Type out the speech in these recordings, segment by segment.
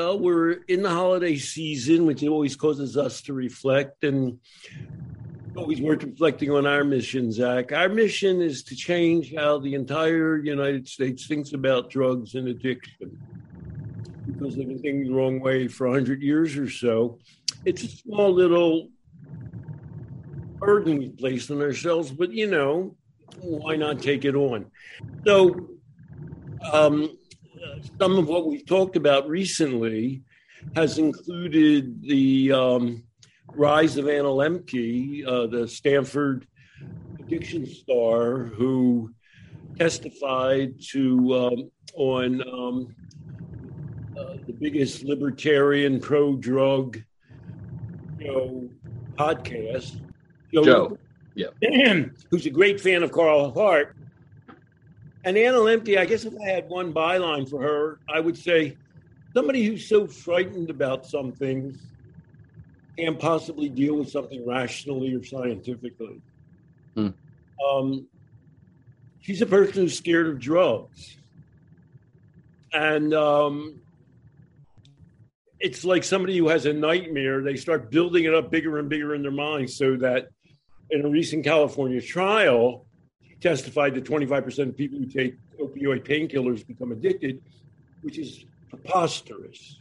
Well, we're in the holiday season, which always causes us to reflect and always worth reflecting on our mission, Zach. Our mission is to change how the entire United States thinks about drugs and addiction. Because they've been thinking the wrong way for 100 years or so. It's a small little burden we place on ourselves, but you know, why not take it on? So, um, some of what we've talked about recently has included the um, rise of Anna Lembke, uh, the Stanford addiction star, who testified to um, on um, uh, the biggest libertarian pro-drug show podcast. Joe, Joe. yeah, who's a great fan of Carl Hart, and Anna Lembke, I guess if I had one byline for her, I would say somebody who's so frightened about some things can't possibly deal with something rationally or scientifically. Hmm. Um, she's a person who's scared of drugs. And um, it's like somebody who has a nightmare, they start building it up bigger and bigger in their mind so that in a recent California trial, testified that 25% of people who take opioid painkillers become addicted, which is preposterous.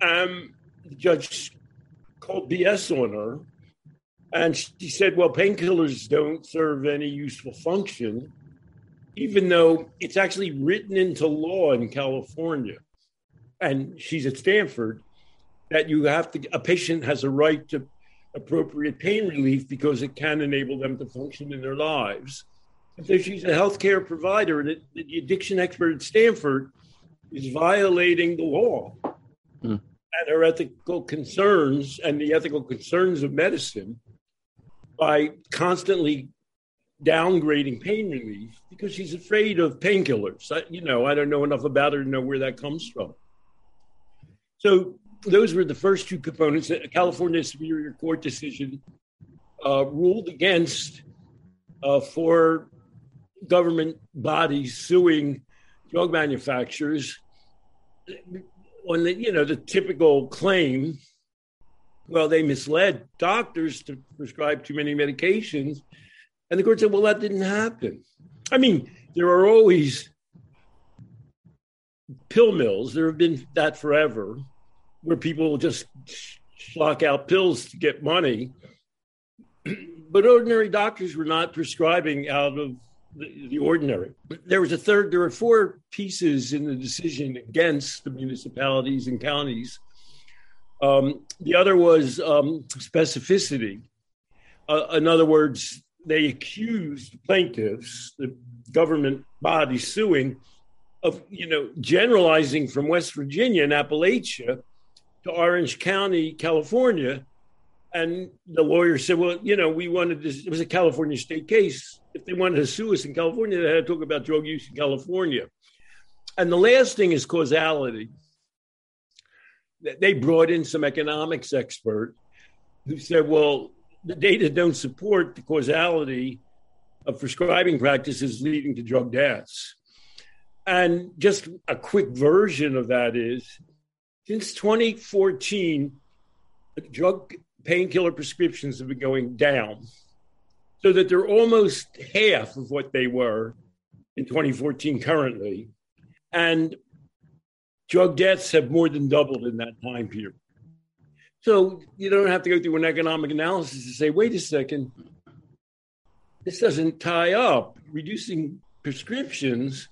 Um, the judge called BS on her, and she said, Well, painkillers don't serve any useful function, even though it's actually written into law in California. And she's at Stanford that you have to, a patient has a right to appropriate pain relief because it can enable them to function in their lives. So she's a healthcare provider, and it, the addiction expert at Stanford is violating the law mm. and her ethical concerns and the ethical concerns of medicine by constantly downgrading pain relief because she's afraid of painkillers. You know, I don't know enough about her to know where that comes from. So those were the first two components. A California Superior Court decision uh, ruled against uh, for government bodies suing drug manufacturers on the you know the typical claim. Well, they misled doctors to prescribe too many medications, and the court said, "Well, that didn't happen." I mean, there are always pill mills. There have been that forever where people just lock out pills to get money. but ordinary doctors were not prescribing out of the, the, ordinary. There was a third, there were four pieces in the decision against the municipalities and counties. Um, the other was um, specificity. Uh, in other words, they accused plaintiffs, the government body suing, of you know generalizing from West Virginia and Appalachia to Orange County, California. And the lawyer said, well, you know, we wanted this, it was a California state case. If they wanted to sue us in California, they had to talk about drug use in California. And the last thing is causality. They brought in some economics expert who said, well, the data don't support the causality of prescribing practices leading to drug deaths. And just a quick version of that is since 2014, drug painkiller prescriptions have been going down so that they're almost half of what they were in 2014 currently. And drug deaths have more than doubled in that time period. So you don't have to go through an economic analysis to say, wait a second, this doesn't tie up. Reducing prescriptions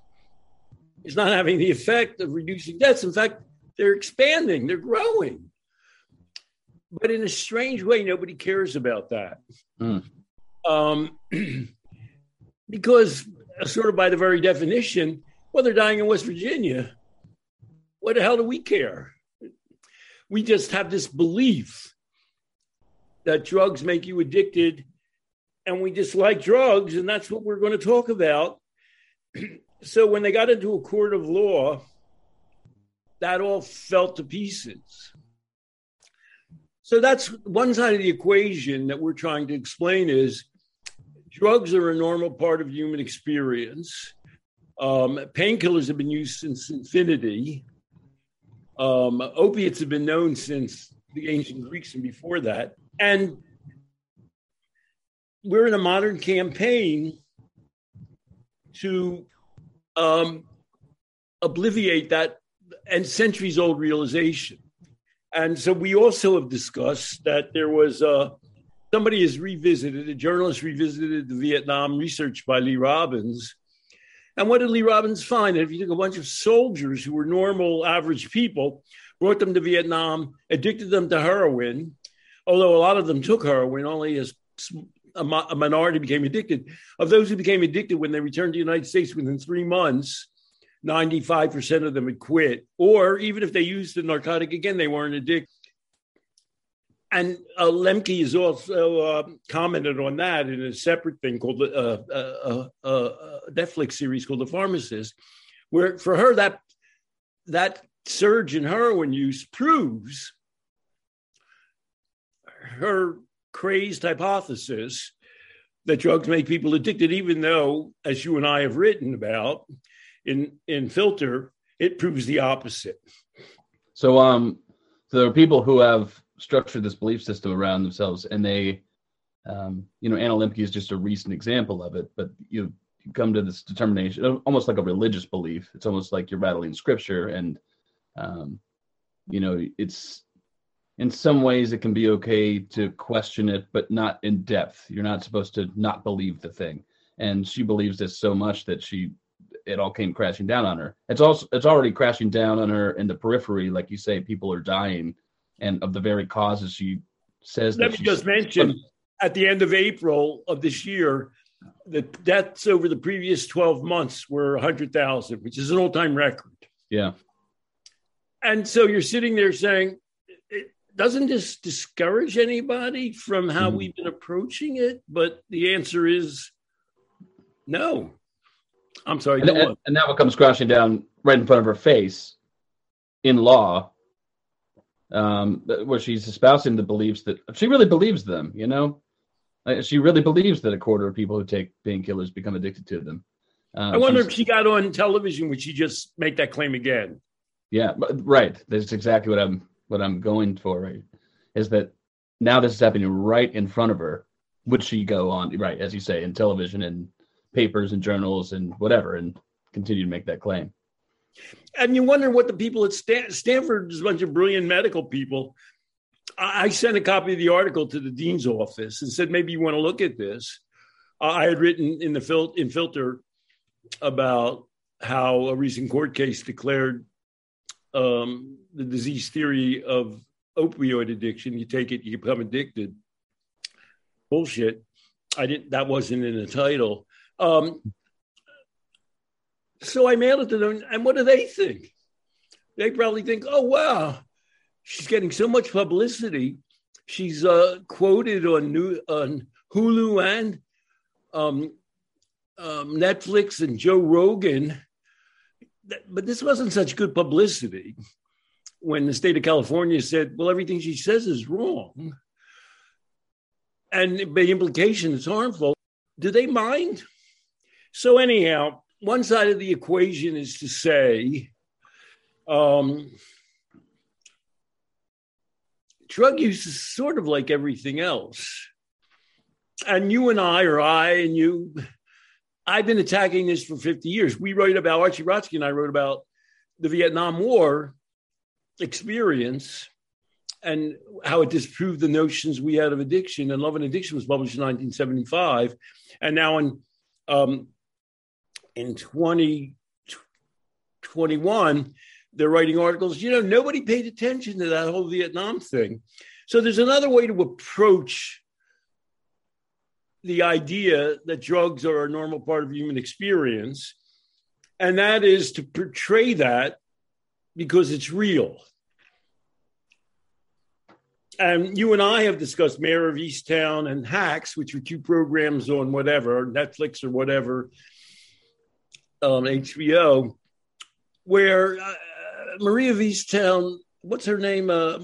is not having the effect of reducing deaths. In fact, they're expanding, they're growing. But in a strange way, nobody cares about that. Mm. Um, because, uh, sort of by the very definition, well, they're dying in West Virginia. What the hell do we care? We just have this belief that drugs make you addicted and we dislike drugs, and that's what we're going to talk about. so when they got into a court of law, that all fell to pieces. So that's one side of the equation that we're trying to explain is drugs are a normal part of human experience. Um, painkillers have been used since infinity. Um, opiates have been known since the ancient Greeks and before that. And we're in a modern campaign to um, obliviate that and centuries old realization. And so we also have discussed that there was a, somebody has revisited, a journalist revisited the Vietnam research by Lee Robins. And what did Lee Robins find? That If you took a bunch of soldiers who were normal, average people, brought them to Vietnam, addicted them to heroin, although a lot of them took heroin, only as a minority became addicted. Of those who became addicted when they returned to the United States within three months, 95% of them had quit. Or even if they used the narcotic again, they weren't addicted. And uh, Lembke has also uh, commented on that in a separate thing called the uh, uh, uh, uh, Netflix series called The Pharmacist, where for her that that surge in heroin use proves her crazed hypothesis that drugs make people addicted, even though, as you and I have written about in in Filter, it proves the opposite. So, um, so there are people who have structured this belief system around themselves, and they, um, you know, Anna Lembke is just a recent example of it. But you, you come to this determination, almost like a religious belief. It's almost like you're battling scripture, and um, you know, it's in some ways it can be okay to question it, but not in depth. You're not supposed to not believe the thing. And she believes this so much that she it all came crashing down on her. It's also it's already crashing down on her in the periphery, like you say, people are dying, and of the very causes she says. Let me just mention at the end of April of this year, the deaths over the previous twelve months were hundred thousand, which is an all time record. Yeah. And so you're sitting there saying, doesn't this discourage anybody from how mm. we've been approaching it? But the answer is no. I'm sorry. And, and, and, now it comes crashing down right in front of her face in law, um, where she's espousing the beliefs that she really believes them, you know? She really believes that a quarter of people who take painkillers become addicted to them. Uh, I wonder if she got on television, would she just make that claim again? Yeah, right. That's exactly what I'm what I'm going for, right? Is that now this is happening right in front of her. Would she go on, right, as you say, in television and papers and journals and whatever, and continue to make that claim? And you wonder what the people at Stan- Stanford, a bunch of brilliant medical people. I sent a copy of the article to the dean's office and said, maybe you want to look at this. I had written in the fil- in filter about how a recent court case declared um, the disease theory of opioid addiction. You take it, you become addicted. Bullshit. I didn't. That wasn't in the title. Um, so I mailed it to them, and what do they think? They probably think, "Oh wow, she's getting so much publicity. She's uh, quoted on new on Hulu and um, um, Netflix and Joe Rogan." but this wasn't such good publicity when the state of California said, well, everything she says is wrong. And by implication, it's harmful. Do they mind? So, anyhow, one side of the equation is to say, um, drug use is sort of like everything else. And you and I, or I and you, I've been attacking this for 50 years. We wrote about, Archie Brodsky and I wrote about the Vietnam War experience and how it disproved the notions we had of addiction. And Love and Addiction was published in 1975. And now in, um, in 2021, they're writing articles. You know, nobody paid attention to that whole Vietnam thing. So there's another way to approach the idea that drugs are a normal part of human experience, and that is to portray that because it's real. And you and I have discussed Mare of Easttown and Hacks, which are two programs on whatever, Netflix or whatever, um, HBO, where uh, Maria of Easttown, what's her name? Uh,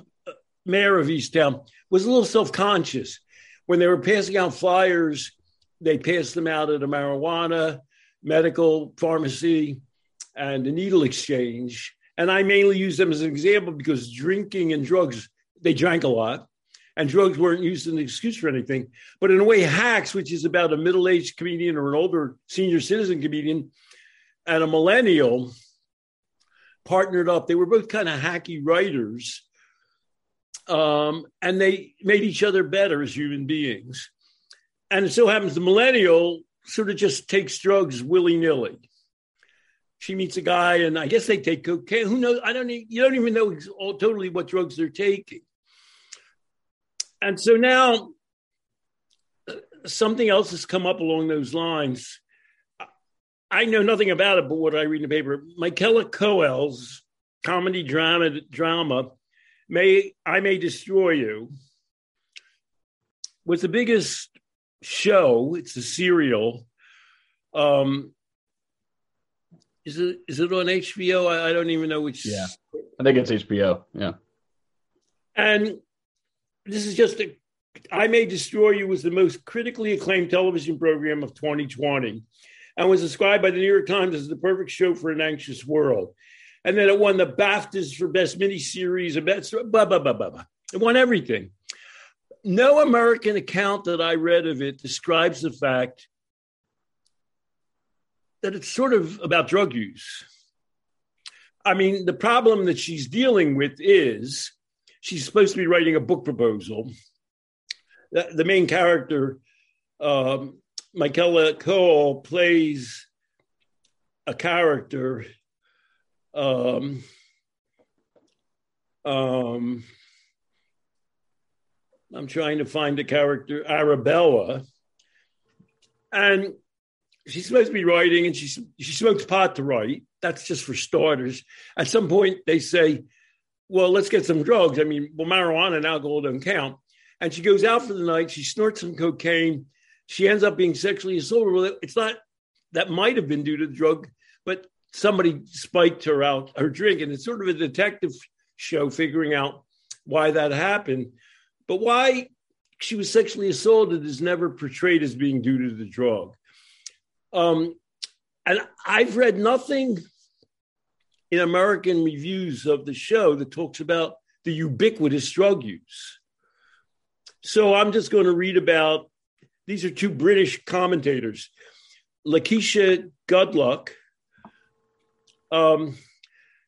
Mare of Easttown, was a little self conscious when they were passing out flyers, they passed them out at a marijuana medical, pharmacy, and the needle exchange. And I mainly use them as an example because drinking and drugs, they drank a lot, and drugs weren't used as an excuse for anything. But in a way, Hacks, which is about a middle aged comedian or an older senior citizen comedian, and a millennial partnered up. They were both kind of hacky writers. Um, and they made each other better as human beings. And it so happens the millennial sort of just takes drugs willy nilly. She meets a guy, and I guess they take cocaine. Who knows? I don't. Even, you don't even know all, totally what drugs they're taking. And so now, something else has come up along those lines. I know nothing about it, but what I read in the paper, Michaela Coel's comedy drama drama, "May I May Destroy You," was the biggest show. It's a serial. Um, is it is it on HBO? I, I don't even know which. Yeah, I think it's HBO. Yeah, and this is just a. I May Destroy You was the most critically acclaimed television program of 2020 and was described by the New York Times as the perfect show for an anxious world. And then it won the BAFTAs for best miniseries and best blah blah blah blah blah. It won everything. No American account that I read of it describes the fact that it's sort of about drug use. I mean, the problem that she's dealing with is she's supposed to be writing a book proposal. The, main character um, Michaela Coel plays a character. Um, um, I'm trying to find a character, Arabella, and she's supposed to be writing, and she she smokes pot to write. That's just for starters. At some point, they say, "Well, let's get some drugs." I mean, well, marijuana and alcohol don't count. And she goes out for the night. She snorts some cocaine she ends up being sexually assaulted. It's not that might have been due to the drug, but somebody spiked her out her drink, and it's sort of a detective show figuring out why that happened. But why she was sexually assaulted is never portrayed as being due to the drug. Um, and I've read nothing in American reviews of the show that talks about the ubiquitous drug use. So I'm just going to read about these are two British commentators. Lakeisha Goedluck. Um,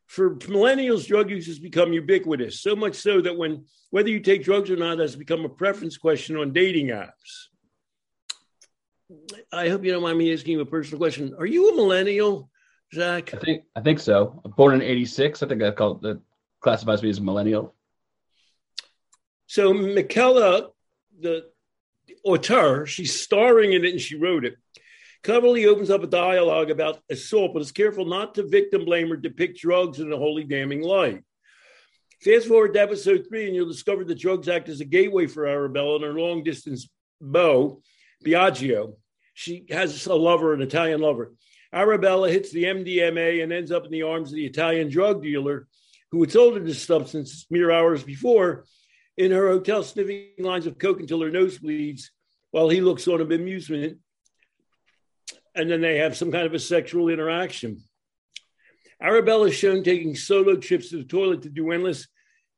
for millennials, drug use has become ubiquitous, so much so that when whether you take drugs or not has become a preference question on dating apps. I hope you don't mind me asking you a personal question. Are you a millennial, Zach? I think I think so. Born in '86. I think that called that classifies me as a millennial. So Michaela, the auteur. She's starring in it and she wrote it. Coverly opens up a dialogue about assault, but is careful not to victim blame or depict drugs in a wholly damning light. Fast forward to episode three, and you'll discover that drugs act as a gateway for Arabella and her long distance beau, Biagio. She has a lover, an Italian lover. Arabella hits the MDMA and ends up in the arms of the Italian drug dealer who had sold her this substance mere hours before in her hotel sniffing lines of coke until her nose bleeds while he looks on of amusement. And then they have some kind of a sexual interaction. Arabella is shown taking solo trips to the toilet to do endless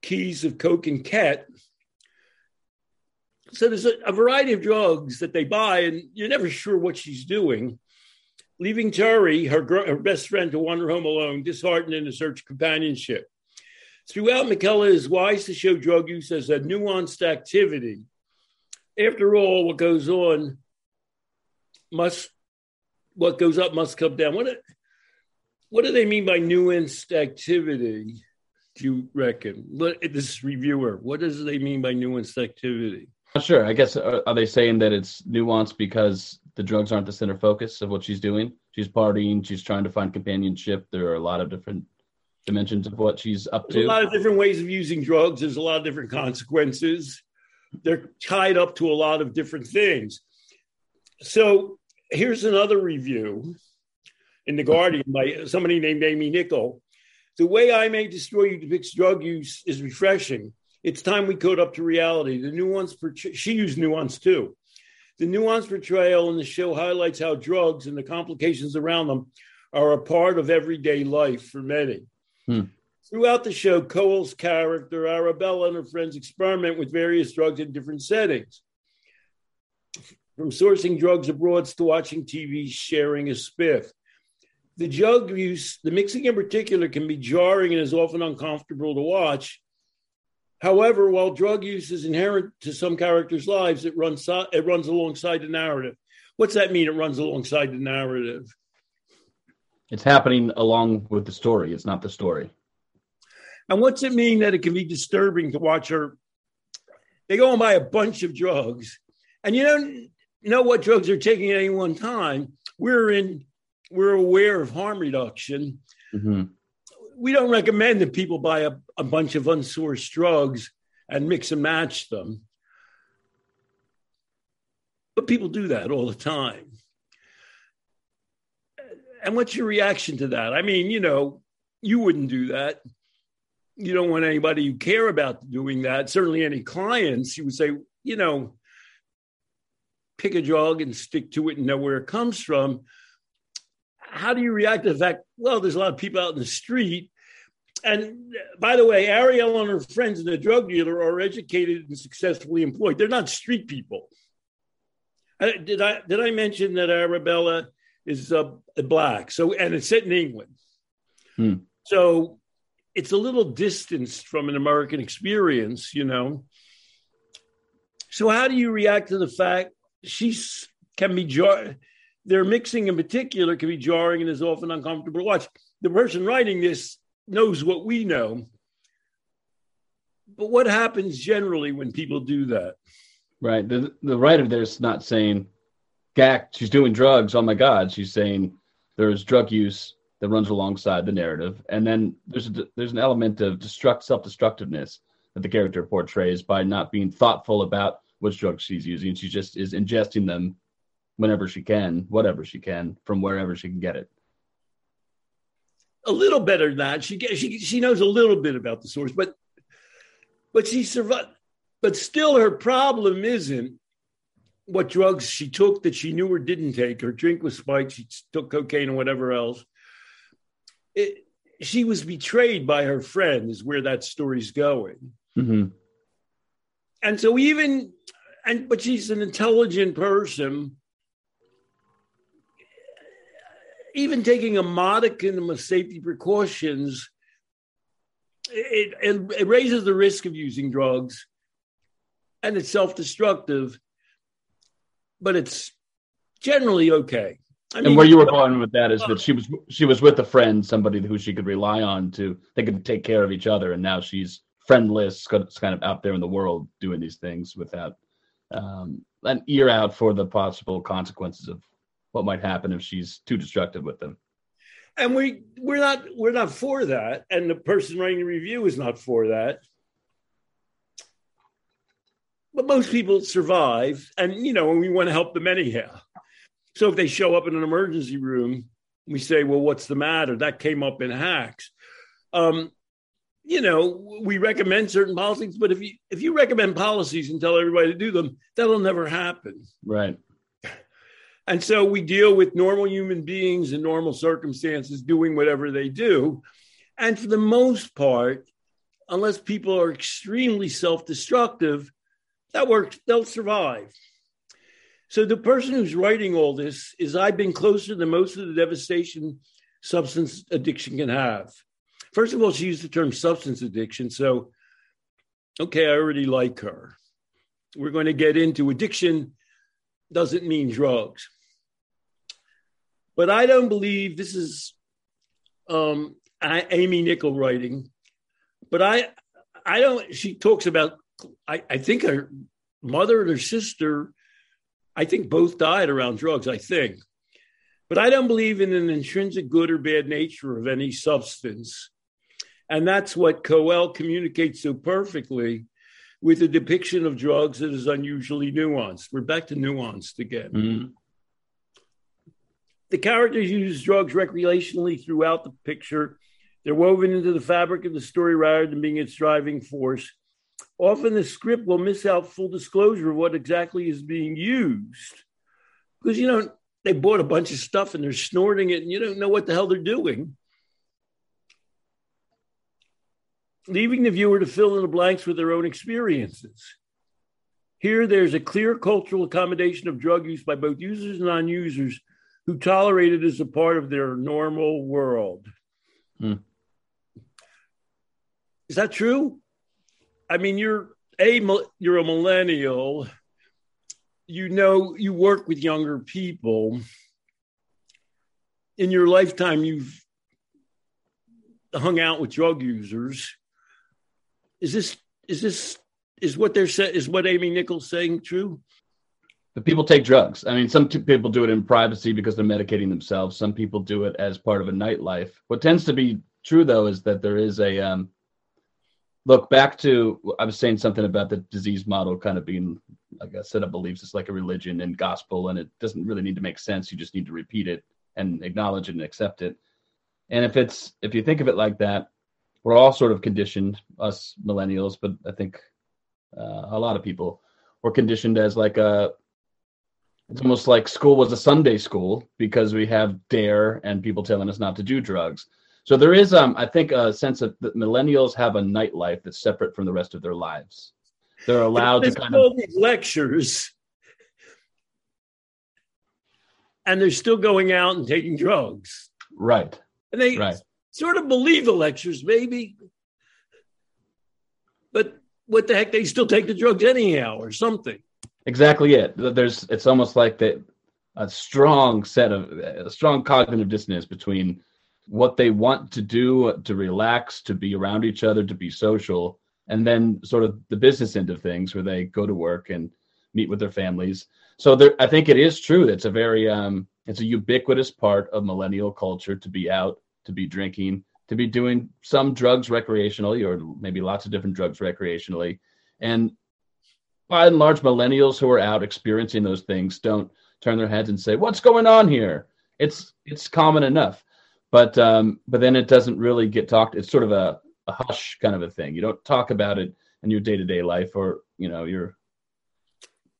keys of coke and cat. So there's a, a variety of drugs that they buy, and you're never sure what she's doing. Leaving Terry, her, her best friend, to wander home alone, disheartened in a search companionship. Throughout, Michaela is wise to show drug use as a nuanced activity. After all, what goes on must, what goes up must come down. What, what do they mean by nuanced activity? Do you reckon? What, this reviewer, what does they mean by nuanced activity? Sure. I guess uh, are they saying that it's nuanced because the drugs aren't the center focus of what she's doing? She's partying. She's trying to find companionship. There are a lot of different dimensions of what she's up to. There's a lot of different ways of using drugs. There's a lot of different consequences. They're tied up to a lot of different things. So here's another review in The Guardian by somebody named Amy Nichol. The way I May Destroy You depicts drug use is refreshing. It's time we code up to reality. The nuance, she used nuance too. The nuanced portrayal in the show highlights how drugs and the complications around them are a part of everyday life for many. Hmm. Throughout the show, Coel's character, Arabella, and her friends experiment with various drugs in different settings. From sourcing drugs abroad to watching TV, sharing a spiff. The drug use, the mixing in particular, can be jarring and is often uncomfortable to watch. However, while drug use is inherent to some characters' lives, it runs it runs alongside the narrative. What's that mean? It runs alongside the narrative. It's happening along with the story. It's not the story. And what's it mean that it can be disturbing to watch her? They go and buy a bunch of drugs, and you don't know what drugs they're taking at any one time. We're in, we're aware of harm reduction. Mm-hmm. We don't recommend that people buy a, a bunch of unsourced drugs and mix and match them. But people do that all the time. And what's your reaction to that? I mean, you know, you wouldn't do that you don't want anybody you care about doing that. Certainly, any clients, you would say, you know, pick a drug and stick to it and know where it comes from. How do you react to the fact, well, there's a lot of people out in the street. And by the way, Ariel and her friends and the drug dealer are educated and successfully employed. They're not street people. Uh, did I did I mention that Arabella is uh, black? So and it's set in England. Hmm. So it's a little distanced from an American experience, you know. So how do you react to the fact she's can be jar their mixing in particular can be jarring and is often uncomfortable to watch. The person writing this knows what we know. But what happens generally when people do that? Right. The the writer there's not saying, Gak, she's doing drugs. Oh my God. She's saying there's drug use that runs alongside the narrative, and then there's a, there's an element of destruct self destructiveness that the character portrays by not being thoughtful about which drugs she's using. She just is ingesting them whenever she can, whatever she can, from wherever she can get it. A little better than that. She she she knows a little bit about the source, but but she survived. But still, her problem isn't what drugs she took that she knew or didn't take. Her drink was spiked. She took cocaine and whatever else it, she was betrayed by her friend is where that story's going mm-hmm. and so even and but she's an intelligent person even taking a modicum of safety precautions it, it, it raises the risk of using drugs and it's self-destructive but it's generally okay I mean, and where you were going with that is that she was she was with a friend, somebody who she could rely on to they could take care of each other, and now she's friendless, kind of out there in the world doing these things without um, an ear out for the possible consequences of what might happen if she's too destructive with them. And we we're not we're not for that, and the person writing the review is not for that. But most people survive, and you know, and we want to help them anyhow. So if they show up in an emergency room, we say, well, what's the matter? That came up in hacks. Um, you know, we recommend certain policies, but if you if you recommend policies and tell everybody to do them, that'll never happen. Right. And so we deal with normal human beings in normal circumstances doing whatever they do. And for the most part, unless people are extremely self-destructive, that works, they'll survive. So the person who's writing all this is I've been closer than most of the devastation substance addiction can have. First of all, she used the term substance addiction. So, okay, I already like her. We're going to get into addiction doesn't mean drugs. But I don't believe this is um, Amy Nicol writing. But I, I don't. She talks about. I, I think her mother and her sister I think both died around drugs, I think. But I don't believe in an intrinsic good or bad nature of any substance. And that's what Coel communicates so perfectly with a depiction of drugs that is unusually nuanced. We're back to nuanced again. Mm-hmm. The characters use drugs recreationally throughout the picture. They're woven into the fabric of the story rather than being its driving force. Often the script will miss out full disclosure of what exactly is being used. Because, you know, they bought a bunch of stuff and they're snorting it and you don't know what the hell they're doing. Leaving the viewer to fill in the blanks with their own experiences. Here, there's a clear cultural accommodation of drug use by both users and non users who tolerate it as a part of their normal world. Hmm. Is that true? I mean, you're a you're a millennial. You know, you work with younger people. In your lifetime, you've hung out with drug users. Is this is this is what they're saying? Is what Amy Nichols saying true? The people take drugs. I mean, some people do it in privacy because they're medicating themselves. Some people do it as part of a nightlife. What tends to be true, though, is that there is a um, look back to I was saying something about the disease model kind of being like a set of beliefs. It's like a religion and gospel, and it doesn't really need to make sense. You just need to repeat it and acknowledge it and accept it. And if it's if you think of it like that, we're all sort of conditioned, us millennials, but I think uh, a lot of people were conditioned as like a. It's almost like school was a Sunday school because we have dare and people telling us not to do drugs so there is, um, I think, a sense of that millennials have a nightlife that's separate from the rest of their lives. They're allowed to kind of these lectures, and they're still going out and taking drugs. Right. And they right. sort of believe the lectures, maybe, but what the heck? They still take the drugs anyhow, or something. Exactly it. There's. It's almost like that. A strong set of a strong cognitive dissonance between what they want to do to relax, to be around each other, to be social, and then sort of the business end of things where they go to work and meet with their families. So there, I think it is true. It's a very um, it's a ubiquitous part of millennial culture to be out, to be drinking, to be doing some drugs recreationally, or maybe lots of different drugs recreationally. And by and large, millennials who are out experiencing those things don't turn their heads and say, "What's going on here?" It's it's common enough but um, but then it doesn't really get talked. It's sort of a, a hush kind of a thing. You don't talk about it in your day to day life, or you know, your.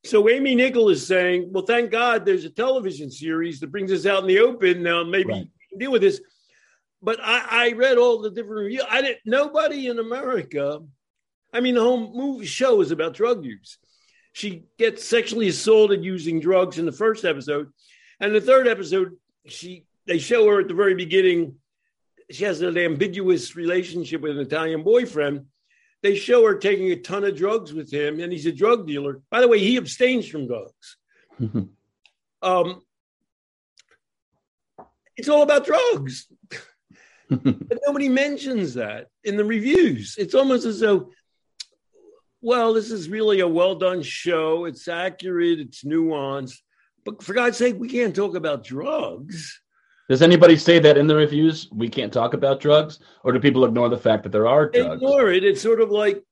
So Amy Nickel is saying, "Well, thank God there's a television series that brings us out in the open. Now maybe right. deal with this." But I, I read all the different reviews. I didn't. Nobody in America. I mean, the whole movie show is about drug use. She gets sexually assaulted using drugs in the first episode, and the third episode, she they show her at the very beginning, she has an ambiguous relationship with an Italian boyfriend. They show her taking a ton of drugs with him, and he's a drug dealer. By the way, he abstains from drugs. um, it's all about drugs. but nobody mentions that in the reviews. It's almost as though, well, this is really a well done show. It's accurate, it's nuanced. But for God's sake, we can't talk about drugs. Does anybody say that in the reviews? We can't talk about drugs, or do people ignore the fact that there are drugs? Ignore it. It's sort of like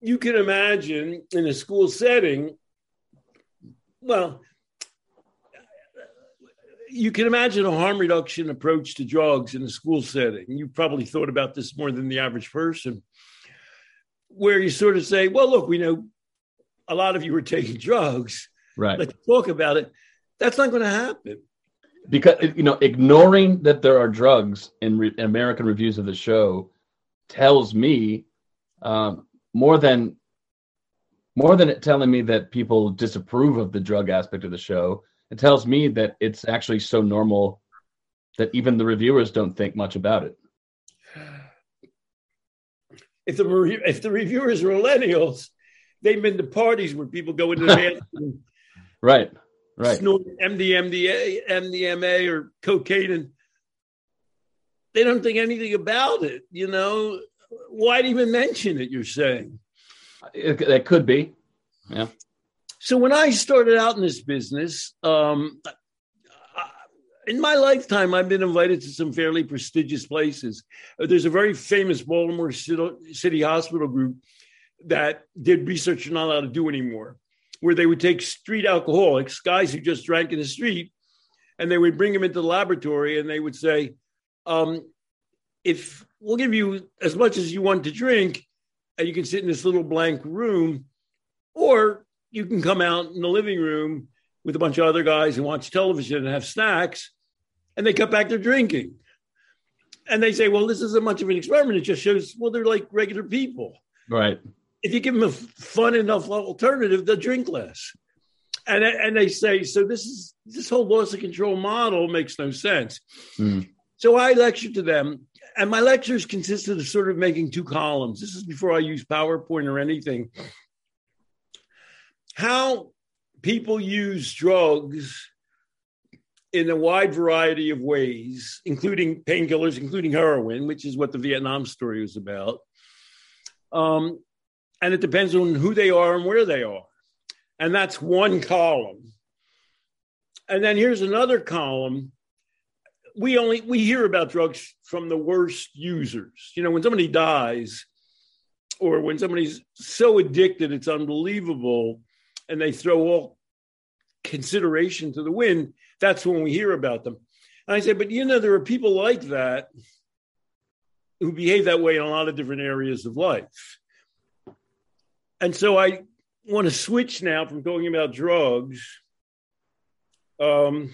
you can imagine in a school setting. Well, you can imagine a harm reduction approach to drugs in a school setting. You probably thought about this more than the average person, where you sort of say, "Well, look, we know a lot of you are taking drugs. Right? Let's talk about it." That's not going to happen because you know ignoring that there are drugs in, re- in American reviews of the show tells me um, more than more than it telling me that people disapprove of the drug aspect of the show. It tells me that it's actually so normal that even the reviewers don't think much about it. If the if the reviewers are millennials, they've been to parties where people go into the bathroom, right? Right. snort MDMA, MDMA or cocaine, and they don't think anything about it. You know, why'd even mention it? You're saying it, that could be, yeah. So when I started out in this business, um, in my lifetime, I've been invited to some fairly prestigious places. There's a very famous Baltimore City Hospital group that did research you're not allowed to do anymore where they would take street alcoholics, guys who just drank in the street, and they would bring them into the laboratory and they would say, um, if we'll give you as much as you want to drink, and you can sit in this little blank room, or you can come out in the living room with a bunch of other guys and watch television and have snacks, and they cut back their drinking. And they say, well, this isn't much of an experiment. It just shows, well, they're like regular people. Right. If you give them a fun enough alternative, they'll drink less. And, and they say, so this is this whole loss of control model makes no sense. Mm. So I lectured to them, and my lectures consisted of sort of making two columns. This is before I use PowerPoint or anything. How people use drugs in a wide variety of ways, including painkillers, including heroin, which is what the Vietnam story was about. Um, and it depends on who they are and where they are. And that's one column. And then here's another column. We only we hear about drugs from the worst users. You know, when somebody dies, or when somebody's so addicted it's unbelievable, and they throw all consideration to the wind, that's when we hear about them. And I say, but you know, there are people like that who behave that way in a lot of different areas of life. And so I want to switch now from talking about drugs. Um,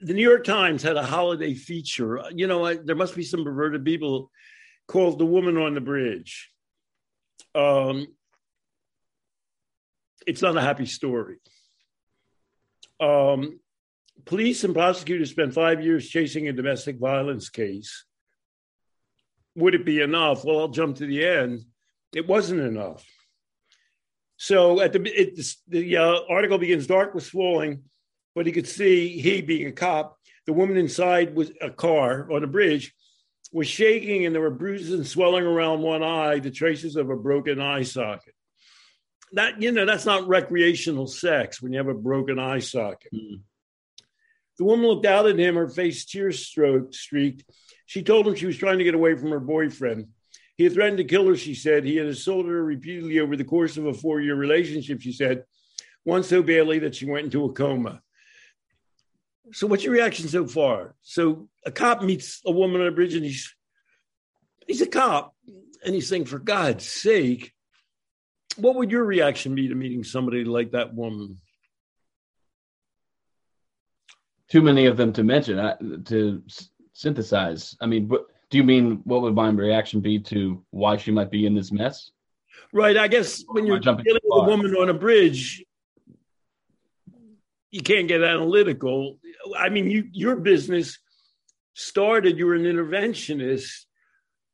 the New York Times had a holiday feature. You know, I, there must be some perverted people called "The Woman on the Bridge." Um, it's not a happy story. Um, police and prosecutors spent five years chasing a domestic violence case. Would it be enough? Well, I'll jump to the end. It wasn't enough. So at the it, the uh, article begins. Dark was falling, but he could see he being a cop. The woman inside was a car on a bridge was shaking, and there were bruises and swelling around one eye, the traces of a broken eye socket that you know that's not recreational sex when you have a broken eye socket. Mm. The woman looked out at him, her face tear streaked. She told him she was trying to get away from her boyfriend. He had threatened to kill her, she said. He had assaulted her repeatedly over the course of a four year relationship, she said, once so badly that she went into a coma. So, what's your reaction so far? So, a cop meets a woman on a bridge and he's he's a cop and he's saying, for God's sake, what would your reaction be to meeting somebody like that woman? Too many of them to mention uh, to synthesize. I mean, what, do you mean what would my reaction be to why she might be in this mess? Right. I guess when you're dealing with a woman on a bridge, you can't get analytical. I mean, you your business started. You were an interventionist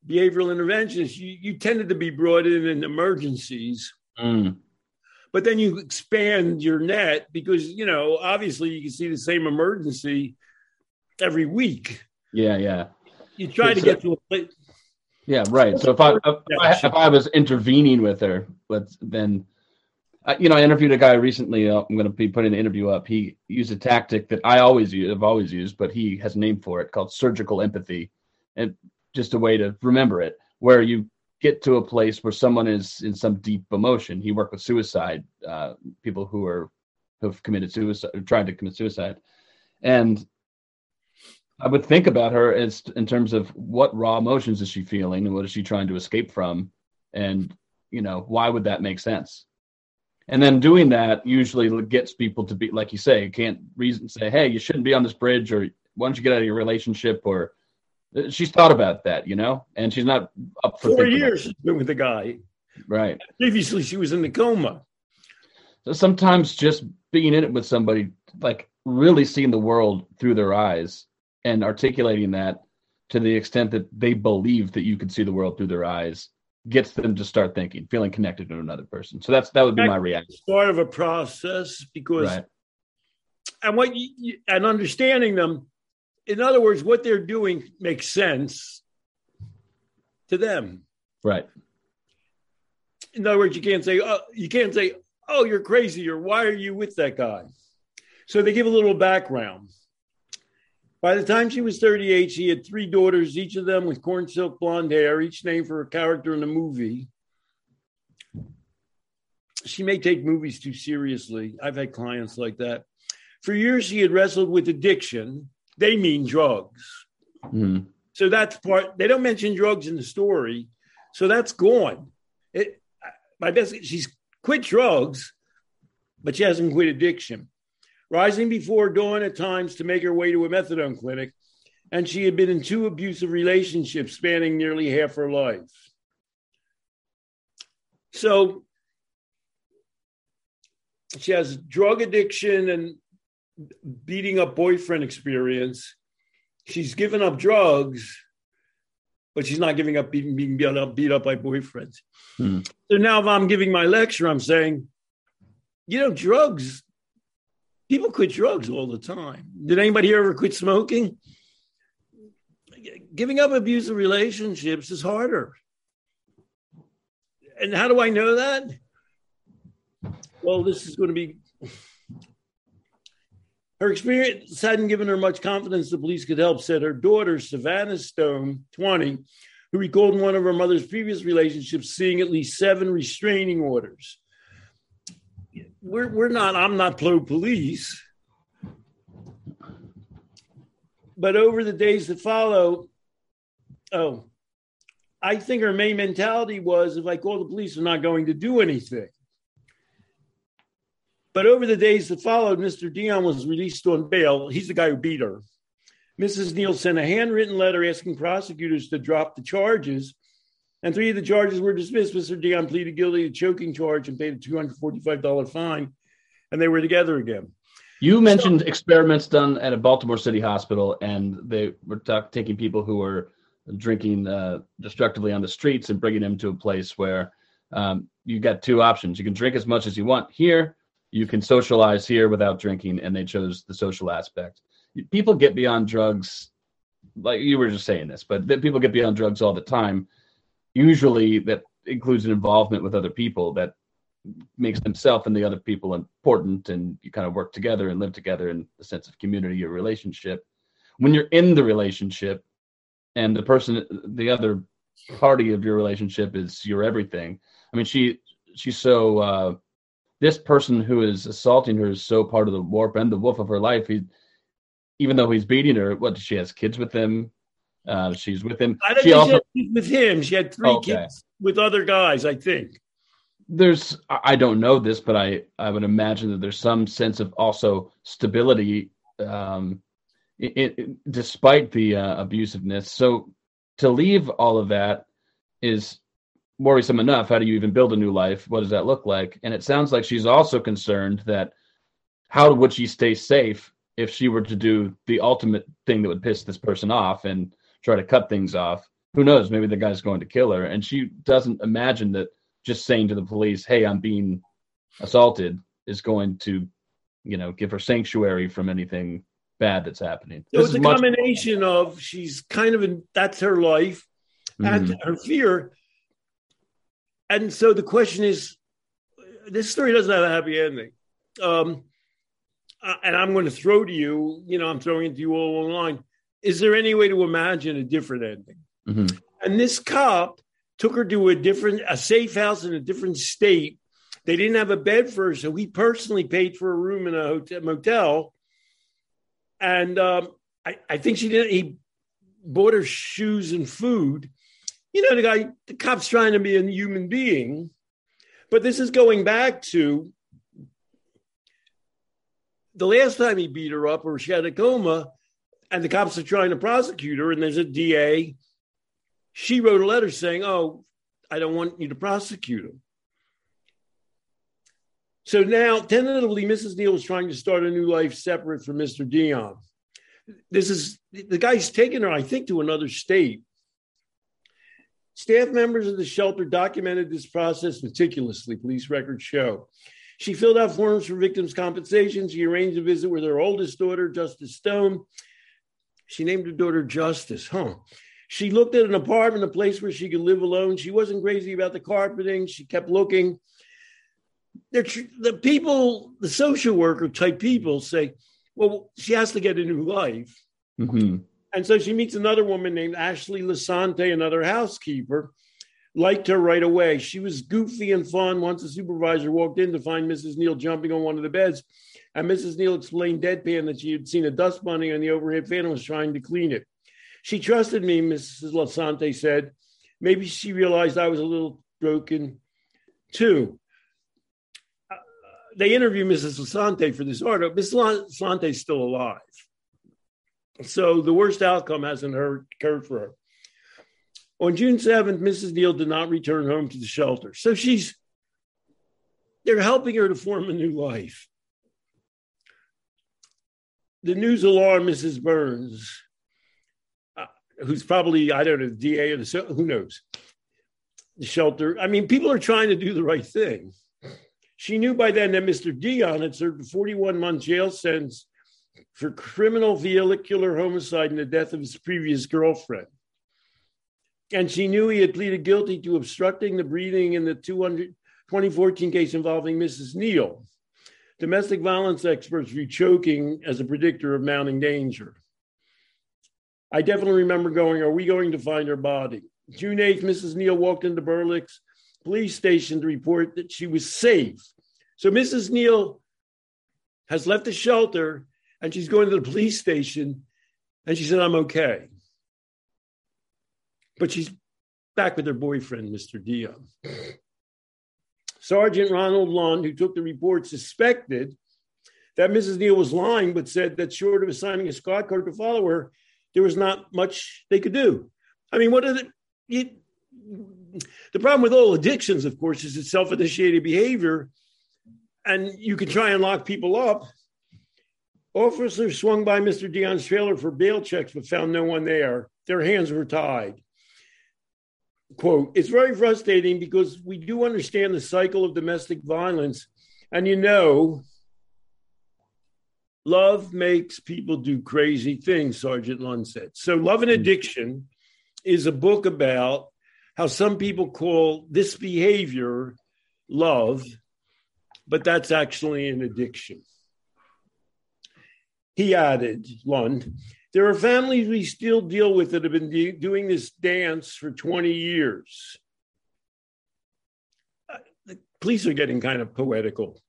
behavioral interventionist. you, you tended to be brought in in emergencies. Mm. But then you expand your net because, you know, obviously you can see the same emergency every week. Yeah, yeah. You try it's to get a, to a place. Yeah, right. So if I, if, I, if I was intervening with her, let's then, you know, I interviewed a guy recently. Uh, I'm going to be putting the interview up. He used a tactic that I always use, I've always used, but he has a name for it called surgical empathy. And just a way to remember it, where you get to a place where someone is in some deep emotion. He worked with suicide, uh, people who are who've committed suicide, tried to commit suicide, and I would think about her as in terms of what raw emotions is she feeling and what is she trying to escape from, and you know why would that make sense? And then doing that usually gets people to be like you say, you can't reason say, hey, you shouldn't be on this bridge, or why don't you get out of your relationship, or uh, she's thought about that, you know, and she's not up for four years. She's been with the guy, right? Previously, she was in the coma. So sometimes just being in it with somebody, like really seeing the world through their eyes and articulating that to the extent that they believe that you can see the world through their eyes gets them to start thinking, feeling connected to another person. So that's that would be my reaction. Part of a process because, right. and what you, and understanding them in other words, what they're doing makes sense to them. Right. In other words, you can't say, oh, you can't say, oh, you're crazy, or why are you with that guy? So they give a little background. By the time she was 38, she had three daughters, each of them with corn silk blonde hair, each named for a character in a movie. She may take movies too seriously. I've had clients like that. For years, she had wrestled with addiction, they mean drugs. Mm-hmm. So that's part. They don't mention drugs in the story, so that's gone. It, my best. She's quit drugs, but she hasn't quit addiction. Rising before dawn at times to make her way to a methadone clinic, and she had been in two abusive relationships spanning nearly half her life. So she has drug addiction and beating up boyfriend experience. She's given up drugs, but she's not giving up being, being beat, up, beat up by boyfriends. Hmm. So now, if I'm giving my lecture, I'm saying, you know, drugs, people quit drugs all the time. Did anybody here ever quit smoking? Giving up abusive relationships is harder. And how do I know that? Well, this is going to be. Her experience hadn't given her much confidence the police could help, said her daughter, Savannah Stone, 20, who recalled one of her mother's previous relationships seeing at least seven restraining orders. We're, we're not, I'm not pro police. But over the days that follow, oh, I think her main mentality was if I call the police, they're not going to do anything. But over the days that followed, Mr. Dion was released on bail. He's the guy who beat her. Mrs. Neal sent a handwritten letter asking prosecutors to drop the charges, and three of the charges were dismissed. Mr. Dion pleaded guilty to choking charge and paid a $245 fine, and they were together again. You mentioned so, experiments done at a Baltimore City hospital, and they were taking people who were drinking uh, destructively on the streets and bringing them to a place where um, you got two options. You can drink as much as you want here, you can socialize here without drinking, and they chose the social aspect. People get beyond drugs, like you were just saying this, but people get beyond drugs all the time. Usually, that includes an involvement with other people that makes themselves and the other people important, and you kind of work together and live together in the sense of community or relationship. When you're in the relationship, and the person, the other party of your relationship is your everything. I mean, she she's so uh, this person who is assaulting her is so part of the warp and the wolf of her life. He, even though he's beating her, what she has kids with him. Uh, she's with him. I don't she also with him. She had three okay. kids with other guys. I think there's. I don't know this, but I I would imagine that there's some sense of also stability, um, it, it, despite the uh, abusiveness. So to leave all of that is worrisome enough. How do you even build a new life? What does that look like? And it sounds like she's also concerned that how would she stay safe if she were to do the ultimate thing that would piss this person off and try to cut things off? Who knows? Maybe the guy's going to kill her. And she doesn't imagine that just saying to the police, hey, I'm being assaulted is going to, you know, give her sanctuary from anything bad that's happening. So it's a much- combination of she's kind of in that's her life and mm-hmm. her fear and so the question is this story doesn't have a happy ending. Um, and I'm going to throw to you, you know, I'm throwing it to you all online. Is there any way to imagine a different ending? Mm-hmm. And this cop took her to a different, a safe house in a different state. They didn't have a bed for her, so he personally paid for a room in a hotel, motel. And um, I, I think she didn't. He bought her shoes and food you know, the guy, the cop's trying to be a human being. But this is going back to the last time he beat her up or she had a coma, and the cops are trying to prosecute her, and there's a DA. She wrote a letter saying, Oh, I don't want you to prosecute him. So now, tentatively, Mrs. Neal is trying to start a new life separate from Mr. Dion. This is the guy's taken her, I think, to another state. Staff members of the shelter documented this process meticulously, police records show. She filled out forms for victims' compensation. She arranged a visit with her oldest daughter, Justice Stone. She named her daughter Justice, huh? She looked at an apartment, a place where she could live alone. She wasn't crazy about the carpeting. She kept looking. the people, the social worker type people say, well, she has to get a new life. Mm-hmm. And so she meets another woman named Ashley Lasante, another housekeeper, liked her right away. She was goofy and fun. Once the supervisor walked in to find Mrs. Neal jumping on one of the beds, and Mrs. Neal explained deadpan that she had seen a dust bunny on the overhead fan and was trying to clean it. She trusted me, Mrs. Lasante said. Maybe she realized I was a little broken too. Uh, they interviewed Mrs. Lasante for this article. Mrs. Lasante is still alive. So the worst outcome hasn't occurred for her. On June 7th, Mrs. Neal did not return home to the shelter. So she's, they're helping her to form a new life. The news alarmed Mrs. Burns, uh, who's probably, I don't know, the DA or the, who knows, the shelter. I mean, people are trying to do the right thing. She knew by then that Mr. Dion had served a 41 month jail sentence for criminal vehicular homicide and the death of his previous girlfriend. And she knew he had pleaded guilty to obstructing the breathing in the 2014 case involving Mrs. Neal. Domestic violence experts view choking as a predictor of mounting danger. I definitely remember going, Are we going to find her body? June 8th, Mrs. Neal walked into Berwick's police station to report that she was safe. So Mrs. Neal has left the shelter and she's going to the police station and she said, I'm okay. But she's back with her boyfriend, Mr. Dion. Sergeant Ronald Lund, who took the report, suspected that Mrs. Neal was lying, but said that short of assigning a squad car to follow her, there was not much they could do. I mean, what are the the problem with all addictions, of course, is it's self-initiated behavior, and you can try and lock people up, Officers swung by Mr. Dion's trailer for bail checks, but found no one there. Their hands were tied. Quote, it's very frustrating because we do understand the cycle of domestic violence. And you know, love makes people do crazy things, Sergeant Lund said. So, Love and hmm. Addiction is a book about how some people call this behavior love, but that's actually an addiction. He added, Lund, there are families we still deal with that have been de- doing this dance for 20 years. Uh, the police are getting kind of poetical.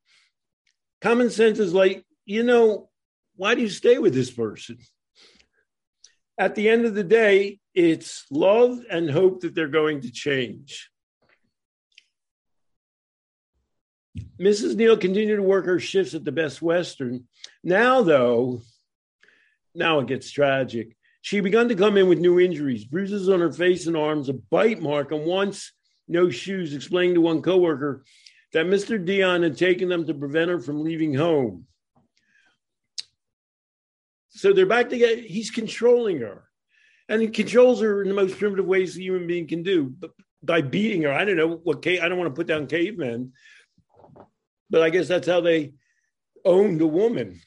Common sense is like, you know, why do you stay with this person? At the end of the day, it's love and hope that they're going to change. Mrs. Neal continued to work her shifts at the Best Western. Now, though, now it gets tragic. She begun to come in with new injuries, bruises on her face and arms, a bite mark, and once no shoes, explaining to one coworker that Mr. Dion had taken them to prevent her from leaving home. So they're back together. He's controlling her. And he controls her in the most primitive ways a human being can do, by beating her. I don't know what cave, I don't want to put down cavemen, but I guess that's how they owned a woman.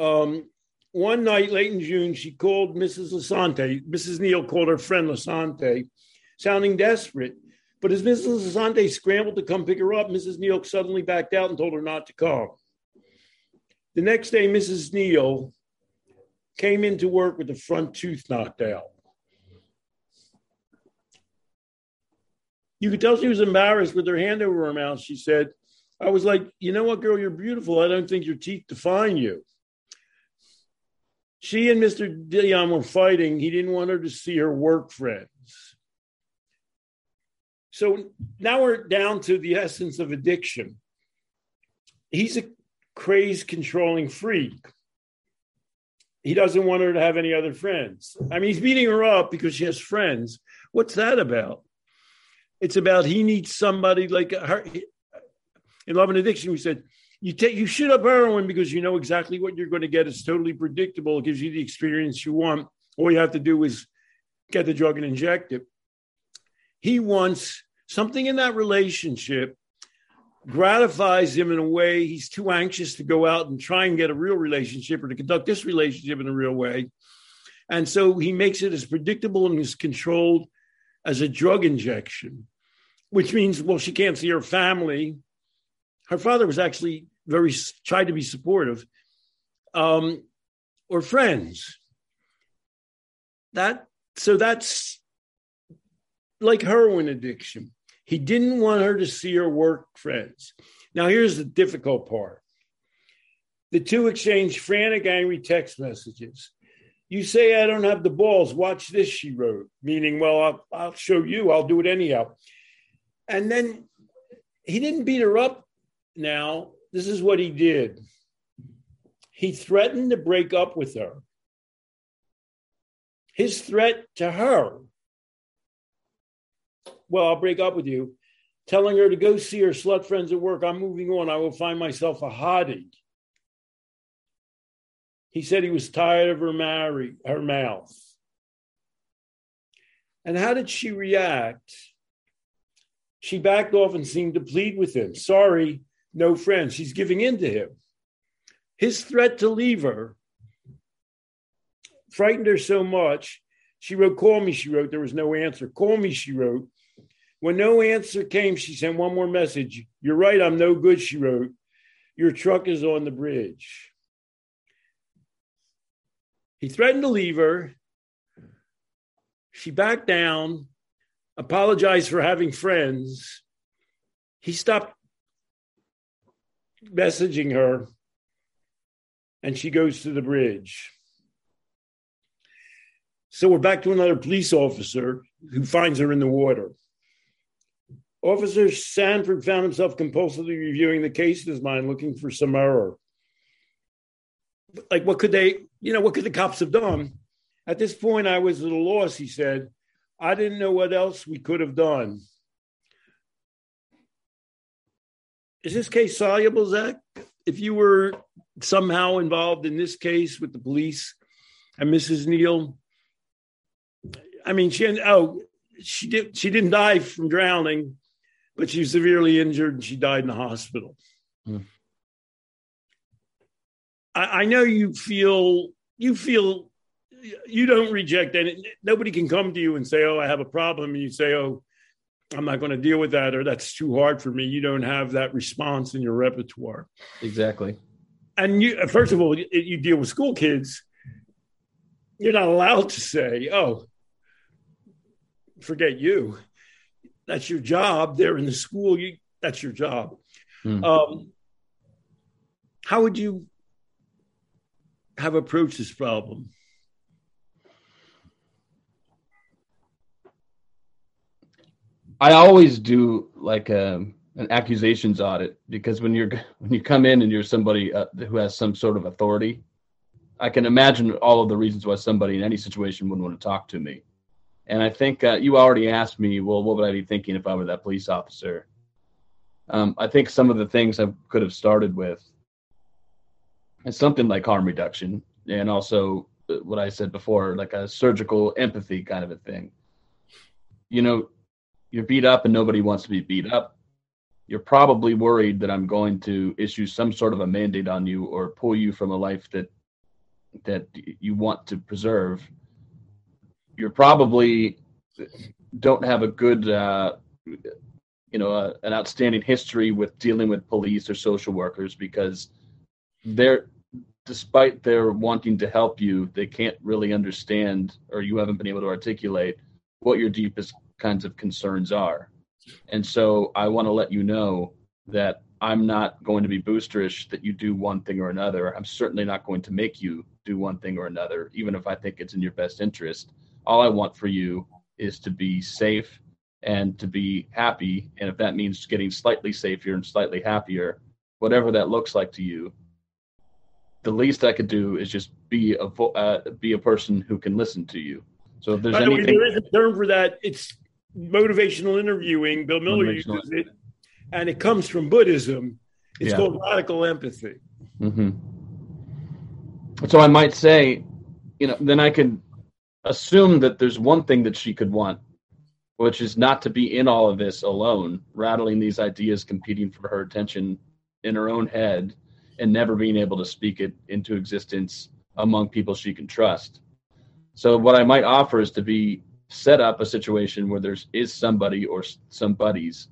Um, one night late in June, she called Mrs. Lasante. Mrs. Neal called her friend Lasante, sounding desperate. But as Mrs. Lasante scrambled to come pick her up, Mrs. Neal suddenly backed out and told her not to come. The next day, Mrs. Neal came into work with the front tooth knocked out. You could tell she was embarrassed with her hand over her mouth. She said, I was like, you know what, girl, you're beautiful. I don't think your teeth define you. She and Mr. Dion were fighting. He didn't want her to see her work friends. So now we're down to the essence of addiction. He's a crazed, controlling freak. He doesn't want her to have any other friends. I mean, he's beating her up because she has friends. What's that about? It's about he needs somebody like her. In Love and Addiction, we said you take you shoot up heroin because you know exactly what you're going to get. It's totally predictable. It gives you the experience you want. All you have to do is get the drug and inject it. He wants something in that relationship gratifies him in a way he's too anxious to go out and try and get a real relationship or to conduct this relationship in a real way. And so he makes it as predictable and as controlled as a drug injection, which means, well, she can't see her family. Her father was actually very, tried to be supportive, um, or friends. That, so that's like heroin addiction. He didn't want her to see her work friends. Now, here's the difficult part the two exchanged frantic, angry text messages. You say I don't have the balls. Watch this, she wrote, meaning, well, I'll, I'll show you. I'll do it anyhow. And then he didn't beat her up now. This is what he did he threatened to break up with her. His threat to her, well, I'll break up with you, telling her to go see her slut friends at work. I'm moving on. I will find myself a hottie. He said he was tired of her marry, her mouth. And how did she react? She backed off and seemed to plead with him. Sorry, no friends. She's giving in to him. His threat to leave her frightened her so much. She wrote, Call me, she wrote. There was no answer. Call me, she wrote. When no answer came, she sent one more message. You're right, I'm no good, she wrote. Your truck is on the bridge. He threatened to leave her. She backed down, apologized for having friends. He stopped messaging her and she goes to the bridge. So we're back to another police officer who finds her in the water. Officer Sanford found himself compulsively reviewing the case in his mind, looking for some error. Like, what could they, you know, what could the cops have done? At this point, I was at a loss, he said. I didn't know what else we could have done. Is this case soluble, Zach? If you were somehow involved in this case with the police and Mrs. Neal. I mean, she oh she did she didn't die from drowning, but she was severely injured and she died in the hospital. Hmm. I, I know you feel you feel you don't reject any nobody can come to you and say, Oh, I have a problem, and you say, Oh, I'm not going to deal with that, or that's too hard for me. You don't have that response in your repertoire. Exactly and you first of all, you, you deal with school kids. You're not allowed to say, "Oh, forget you." That's your job. They're in the school. You that's your job. Hmm. Um, how would you have approached this problem? I always do like a um, an accusations audit because when you're when you come in and you're somebody uh, who has some sort of authority, I can imagine all of the reasons why somebody in any situation wouldn't want to talk to me. And I think uh, you already asked me, well, what would I be thinking if I were that police officer? Um, I think some of the things I could have started with is something like harm reduction, and also uh, what I said before, like a surgical empathy kind of a thing. You know, you're beat up and nobody wants to be beat up you're probably worried that I'm going to issue some sort of a mandate on you or pull you from a life that that you want to preserve. You're probably don't have a good, uh, you know, uh, an outstanding history with dealing with police or social workers because they're, despite their wanting to help you, they can't really understand or you haven't been able to articulate what your deepest kinds of concerns are. And so I want to let you know that I'm not going to be boosterish that you do one thing or another. I'm certainly not going to make you do one thing or another, even if I think it's in your best interest. All I want for you is to be safe and to be happy. And if that means getting slightly safer and slightly happier, whatever that looks like to you, the least I could do is just be a uh, be a person who can listen to you. So if there's By anything, way, there is a term for that. It's motivational interviewing. Bill Miller uses it, and it comes from Buddhism. It's yeah. called radical empathy. Mm-hmm. So I might say, you know, then I could assume that there's one thing that she could want, which is not to be in all of this alone, rattling these ideas, competing for her attention in her own head, and never being able to speak it into existence among people she can trust. So what I might offer is to be set up a situation where there's is somebody or some buddies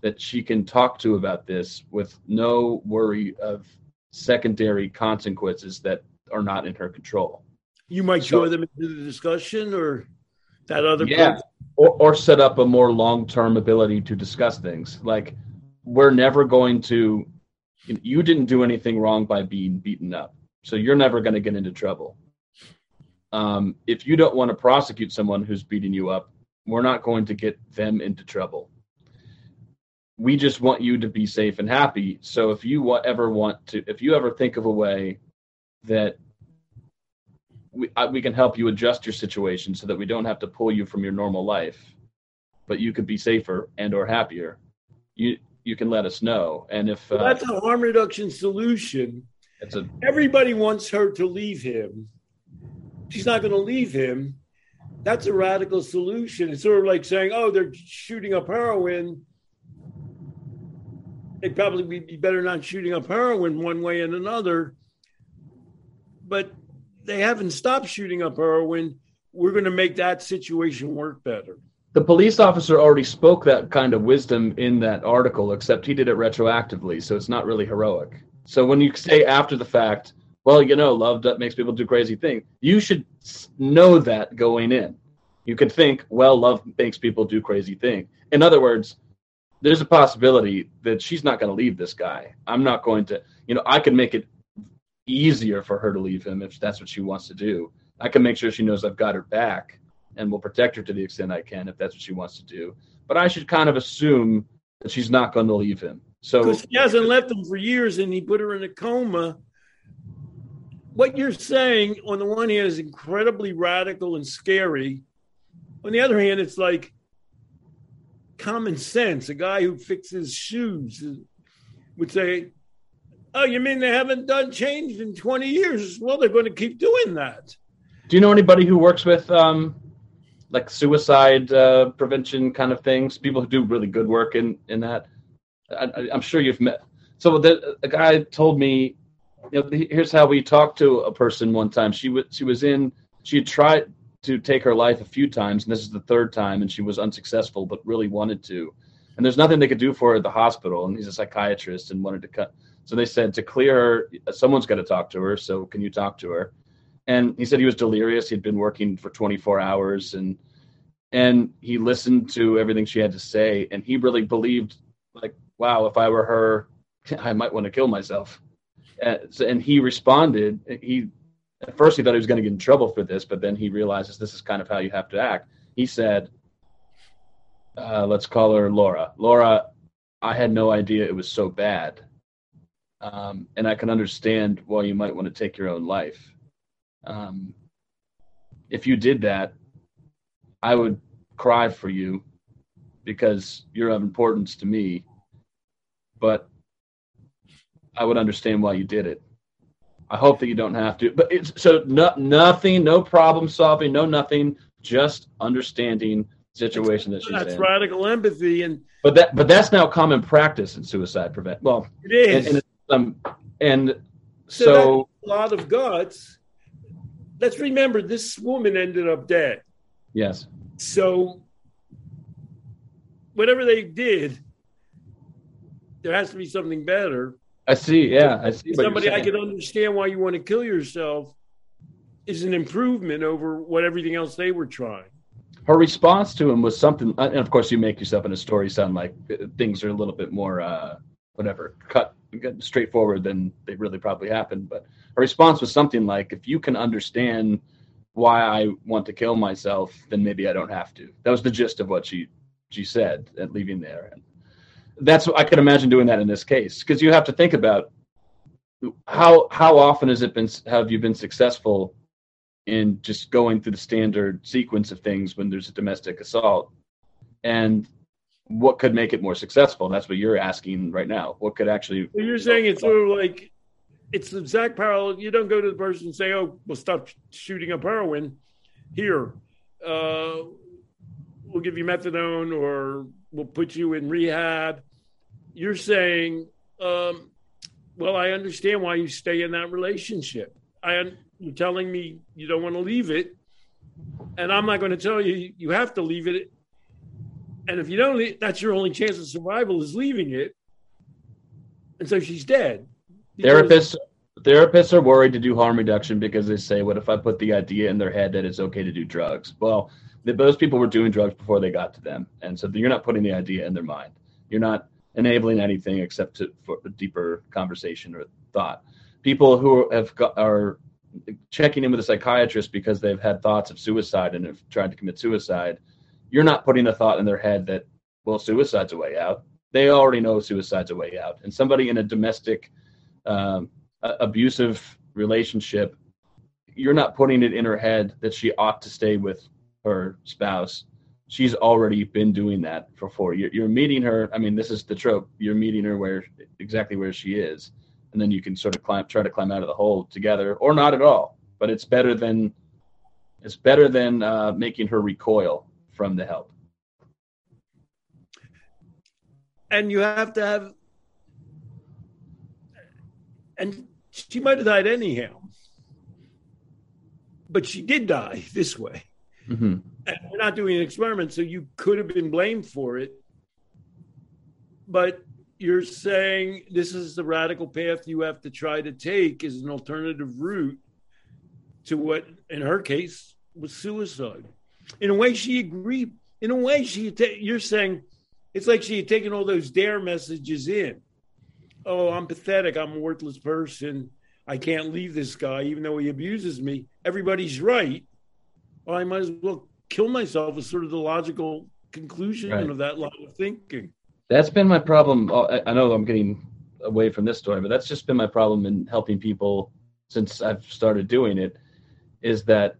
that she can talk to about this with no worry of secondary consequences that are not in her control. You might so, join them into the discussion or that other yeah, or, or set up a more long-term ability to discuss things. Like we're never going to you didn't do anything wrong by being beaten up. So you're never going to get into trouble um, if you don't want to prosecute someone who's beating you up, we're not going to get them into trouble. We just want you to be safe and happy. So if you ever want to, if you ever think of a way that we, I, we can help you adjust your situation so that we don't have to pull you from your normal life, but you could be safer and or happier. You you can let us know. And if uh, that's a harm reduction solution, a everybody wants her to leave him. She's not going to leave him. That's a radical solution. It's sort of like saying, "Oh, they're shooting up heroin." It'd probably be better not shooting up heroin one way and another. But they haven't stopped shooting up heroin. We're going to make that situation work better the police officer already spoke that kind of wisdom in that article, except he did it retroactively, so it's not really heroic. So when you say after the fact, well, you know, love that makes people do crazy things, you should know that going in. You could think, well, love makes people do crazy things. In other words, there's a possibility that she's not going to leave this guy. I'm not going to, you know, I can make it easier for her to leave him if that's what she wants to do. I can make sure she knows I've got her back and will protect her to the extent I can if that's what she wants to do. But I should kind of assume that she's not going to leave him. So she hasn't left him for years, and he put her in a coma. What you're saying, on the one hand, is incredibly radical and scary. On the other hand, it's like common sense. A guy who fixes shoes would say, "Oh, you mean they haven't done changed in 20 years? Well, they're going to keep doing that." Do you know anybody who works with um, like suicide uh, prevention kind of things. People who do really good work in in that. I, am sure you've met. So the, a guy told me, you know, here's how we talked to a person one time. She was she was in. She had tried to take her life a few times, and this is the third time, and she was unsuccessful, but really wanted to. And there's nothing they could do for her at the hospital, and he's a psychiatrist and wanted to cut. So they said to clear her, someone's got to talk to her. So can you talk to her? and he said he was delirious. He'd been working for 24 hours and and he listened to everything she had to say and he really believed like wow if I were her I might want to kill myself. And, and he responded he at first he thought he was going to get in trouble for this but then he realizes this is kind of how you have to act. He said uh, let's call her Laura. Laura, I had no idea it was so bad. Um, and I can understand why you might want to take your own life um, if you did that, I would cry for you because you're of importance to me. But I would understand why you did it. I hope that you don't have to. But it's so no, nothing, no problem solving, no nothing, just understanding situation that she's that's in. radical empathy and but that but that's now common practice in suicide prevent. Well, it is. And, and, um, and so, so a lot of guts let's remember this woman ended up dead. Yes. So whatever they did, there has to be something better. I see. Yeah, I see. Somebody I can understand why you want to kill yourself is an improvement over what everything else they were trying. Her response to him was something, and of course, you make yourself in a story sound like uh, things are a little bit more, uh, whatever, cut straightforward than they really probably happened. But her response was something like, "If you can understand why I want to kill myself, then maybe I don't have to." That was the gist of what she she said at leaving there, and that's I could imagine doing that in this case because you have to think about how how often has it been have you been successful in just going through the standard sequence of things when there's a domestic assault and what could make it more successful that's what you're asking right now what could actually you're saying it's sort of like it's the exact parallel. You don't go to the person and say, "Oh, we'll stop shooting up heroin." Here, uh, we'll give you methadone, or we'll put you in rehab. You're saying, um, "Well, I understand why you stay in that relationship. I, you're telling me you don't want to leave it, and I'm not going to tell you you have to leave it. And if you don't, leave, that's your only chance of survival is leaving it." And so she's dead Therapists therapists are worried to do harm reduction because they say, "What if I put the idea in their head that it's okay to do drugs?" Well, the, those people were doing drugs before they got to them, and so you're not putting the idea in their mind. You're not enabling anything except to, for a deeper conversation or thought. People who have got, are checking in with a psychiatrist because they've had thoughts of suicide and have tried to commit suicide, you're not putting the thought in their head that, well, suicide's a way out. They already know suicide's a way out. And somebody in a domestic um, abusive relationship, you're not putting it in her head that she ought to stay with her spouse. She's already been doing that for four. You're, you're meeting her. I mean, this is the trope. You're meeting her where exactly where she is, and then you can sort of climb, try to climb out of the hole together, or not at all. But it's better than it's better than uh, making her recoil from the help. And you have to have, and she might have died anyhow, but she did die this way. Mm-hmm. And we're not doing an experiment, so you could have been blamed for it. But you're saying this is the radical path you have to try to take as an alternative route to what, in her case, was suicide. In a way, she agreed. In a way, she you're saying it's like she had taken all those dare messages in. Oh, I'm pathetic. I'm a worthless person. I can't leave this guy, even though he abuses me. Everybody's right. Well, I might as well kill myself. Is sort of the logical conclusion right. of that line of thinking. That's been my problem. Uh, I know I'm getting away from this story, but that's just been my problem in helping people since I've started doing it. Is that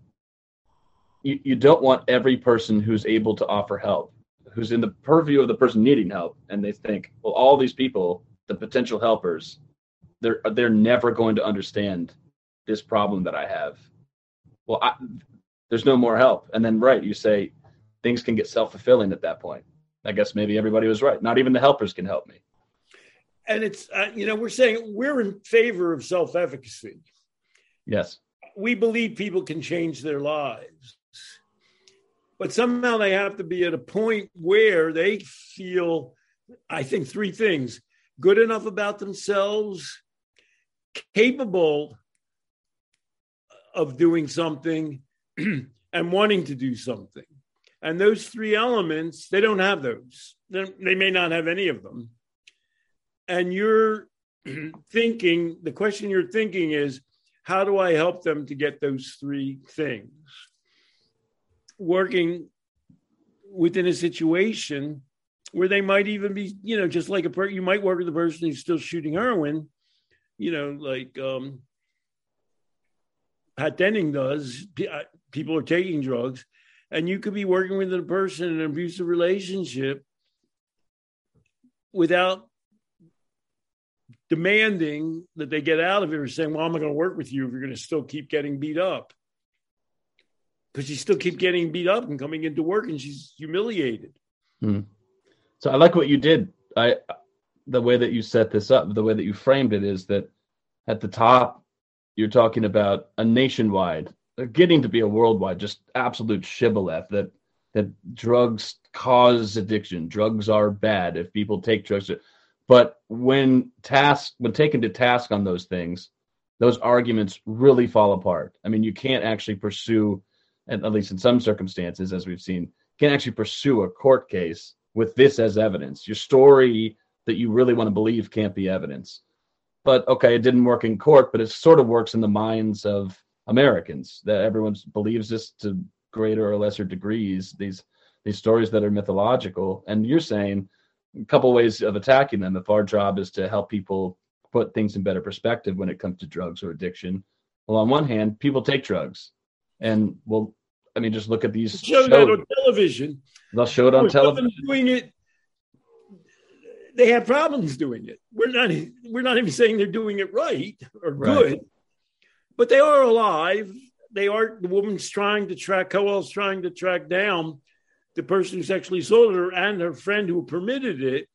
you, you don't want every person who's able to offer help, who's in the purview of the person needing help, and they think, well, all these people, the potential helpers, they're they're never going to understand this problem that I have. Well, I, there's no more help. And then right, you say things can get self fulfilling at that point. I guess maybe everybody was right. Not even the helpers can help me. And it's uh, you know we're saying we're in favor of self efficacy. Yes, we believe people can change their lives but somehow they have to be at a point where they feel, I think, three things good enough about themselves, capable of doing something, and wanting to do something. And those three elements, they don't have those. They're, they may not have any of them. And you're thinking, the question you're thinking is, how do I help them to get those three things? working within a situation where they might even be, you know, just like a per- you might work with a person who's still shooting heroin, you know, like um, Patt Denning does. People are taking drugs, and you could be working with a person in an abusive relationship without demanding that they get out of it or saying, "Well, I'm not going to work with you if you're going to still keep getting beat up." because she still keeps getting beat up and coming into work and she's humiliated. Hmm. So I like what you did. I the way that you set this up, the way that you framed it is that at the top you're talking about a nationwide, getting to be a worldwide, just absolute shibboleth that that drugs cause addiction. Drugs are bad if people take drugs. But when task when taken to task on those things, those arguments really fall apart. I mean, you can't actually pursue at least in some circumstances, as we've seen, can't actually pursue a court case with this as evidence. Your story that you really want to believe can't be evidence. But okay, it didn't work in court, but it sort of works in the minds of Americans that everyone believes this to greater or lesser degrees. These these stories that are mythological, and you're saying a couple ways of attacking them. If our job is to help people put things in better perspective when it comes to drugs or addiction, well, on one hand, people take drugs and well, I mean, just look at these show that on television. They'll show it on television. Doing it, they have problems doing it. We're not. We're not even saying they're doing it right or good, right. But they are alive. They are. The woman's trying to track. Coel's trying to track down the person who sexually sold her and her friend who permitted it.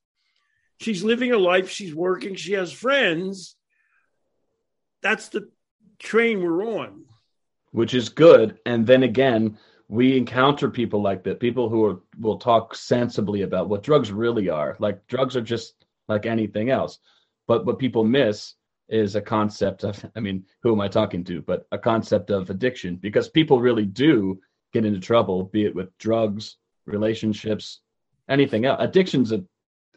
She's living a life. She's working. She has friends. That's the train we're on which is good. And then again, we encounter people like that, people who are, will talk sensibly about what drugs really are. Like drugs are just like anything else. But what people miss is a concept of, I mean, who am I talking to? But a concept of addiction, because people really do get into trouble, be it with drugs, relationships, anything else. Addiction's a,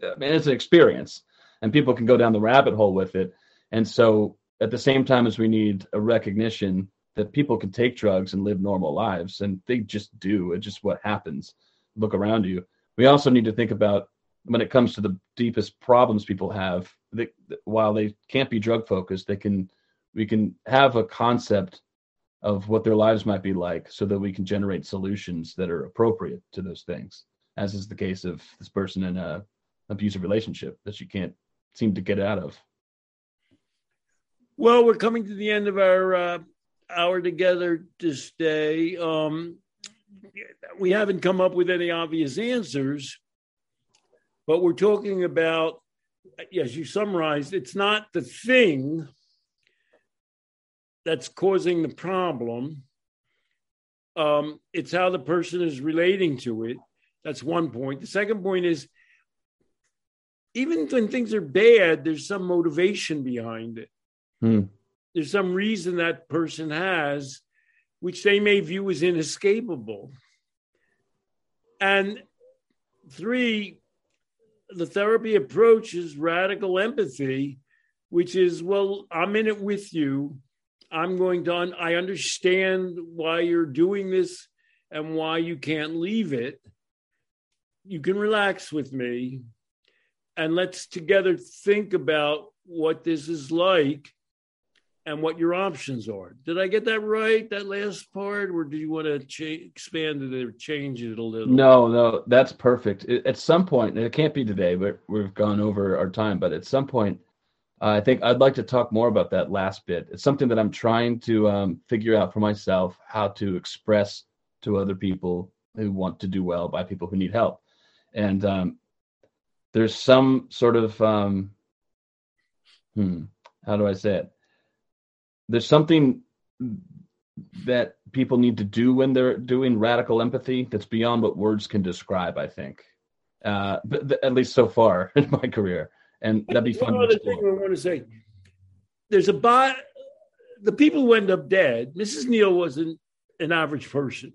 I mean, it's an experience, and people can go down the rabbit hole with it. And so, at the same time as we need a recognition that people can take drugs and live normal lives, and they just do. It's just what happens. Look around you. We also need to think about when it comes to the deepest problems people have. They, while they can't be drug focused, they can. We can have a concept of what their lives might be like, so that we can generate solutions that are appropriate to those things. As is the case of this person in a abusive relationship that you can't seem to get out of. Well, we're coming to the end of our uh, hour together this day. Um, we haven't come up with any obvious answers, but we're talking about, as you summarized, it's not the thing that's causing the problem. Um, it's how the person is relating to it. That's one point. The second point is even when things are bad, there's some motivation behind it. Hmm. There's some reason that person has, which they may view as inescapable. And three, the therapy approach is radical empathy, which is, well, I'm in it with you. I'm going to, un- I understand why you're doing this and why you can't leave it. You can relax with me and let's together think about what this is like and what your options are. Did I get that right? That last part, or do you want to cha- expand it or change it a little? No, no, that's perfect. At some point, it can't be today, but we've gone over our time. But at some point, uh, I think I'd like to talk more about that last bit. It's something that I'm trying to um, figure out for myself how to express to other people who want to do well by people who need help. And um, there's some sort of um, hmm, how do I say it? There's something that people need to do when they're doing radical empathy that's beyond what words can describe. I think, uh, but at least so far in my career, and that'd be fun. One other thing I want to say: there's a bot. The people who end up dead. Mrs. Neal wasn't an average person.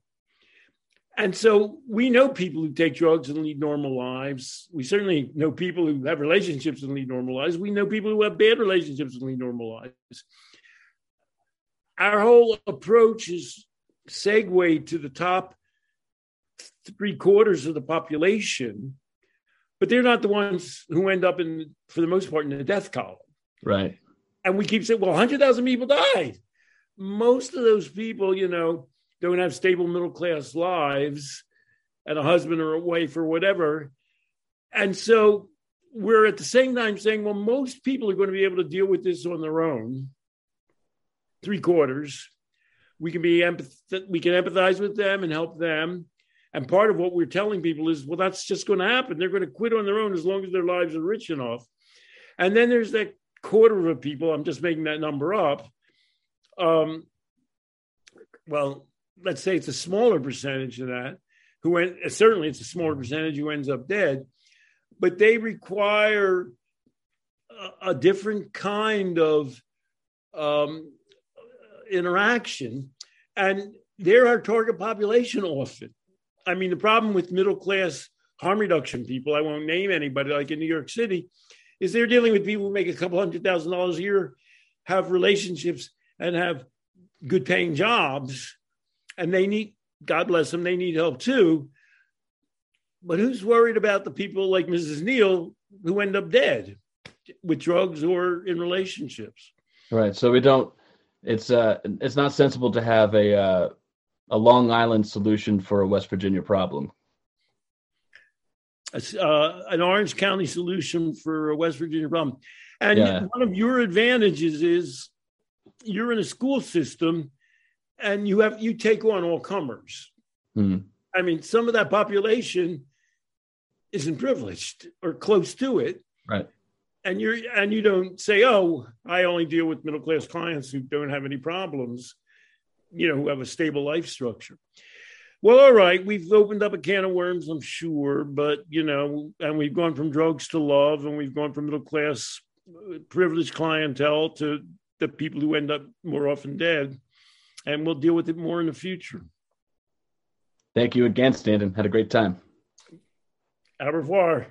And so we know people who take drugs and lead normal lives. We certainly know people who have relationships and lead normal lives. We know people who have bad relationships and lead normal lives. Our whole approach is segue to the top three quarters of the population, but they're not the ones who end up in, for the most part, in the death column. Right. And we keep saying, well, 100,000 people died. Most of those people, you know, don't have stable middle class lives and a husband or a wife or whatever. And so we're at the same time saying, well, most people are going to be able to deal with this on their own. Three quarters. We can be empath- we can empathize with them and help them. And part of what we're telling people is, well, that's just going to happen. They're going to quit on their own as long as their lives are rich enough. And then there's that quarter of people, I'm just making that number up. Um, well, let's say it's a smaller percentage of that who went certainly it's a smaller percentage who ends up dead but they require a, a different kind of um, interaction and they're our target population often i mean the problem with middle class harm reduction people i won't name anybody like in new york city is they're dealing with people who make a couple hundred thousand dollars a year have relationships and have good paying jobs and they need God bless them, they need help too. But who's worried about the people like Mrs. Neal who end up dead with drugs or in relationships? Right. So we don't. It's uh, it's not sensible to have a uh, a Long Island solution for a West Virginia problem. Uh, an Orange County solution for a West Virginia problem. And yeah. one of your advantages is you're in a school system and you have you take on all comers. Mm. I mean, some of that population isn't privileged or close to it, right? And you're and you don't say, "Oh, I only deal with middle class clients who don't have any problems," you know, who have a stable life structure. Well, all right, we've opened up a can of worms, I'm sure, but you know, and we've gone from drugs to love, and we've gone from middle class uh, privileged clientele to the people who end up more often dead and we'll deal with it more in the future. Thank you again, Stanton. Had a great time. Au revoir.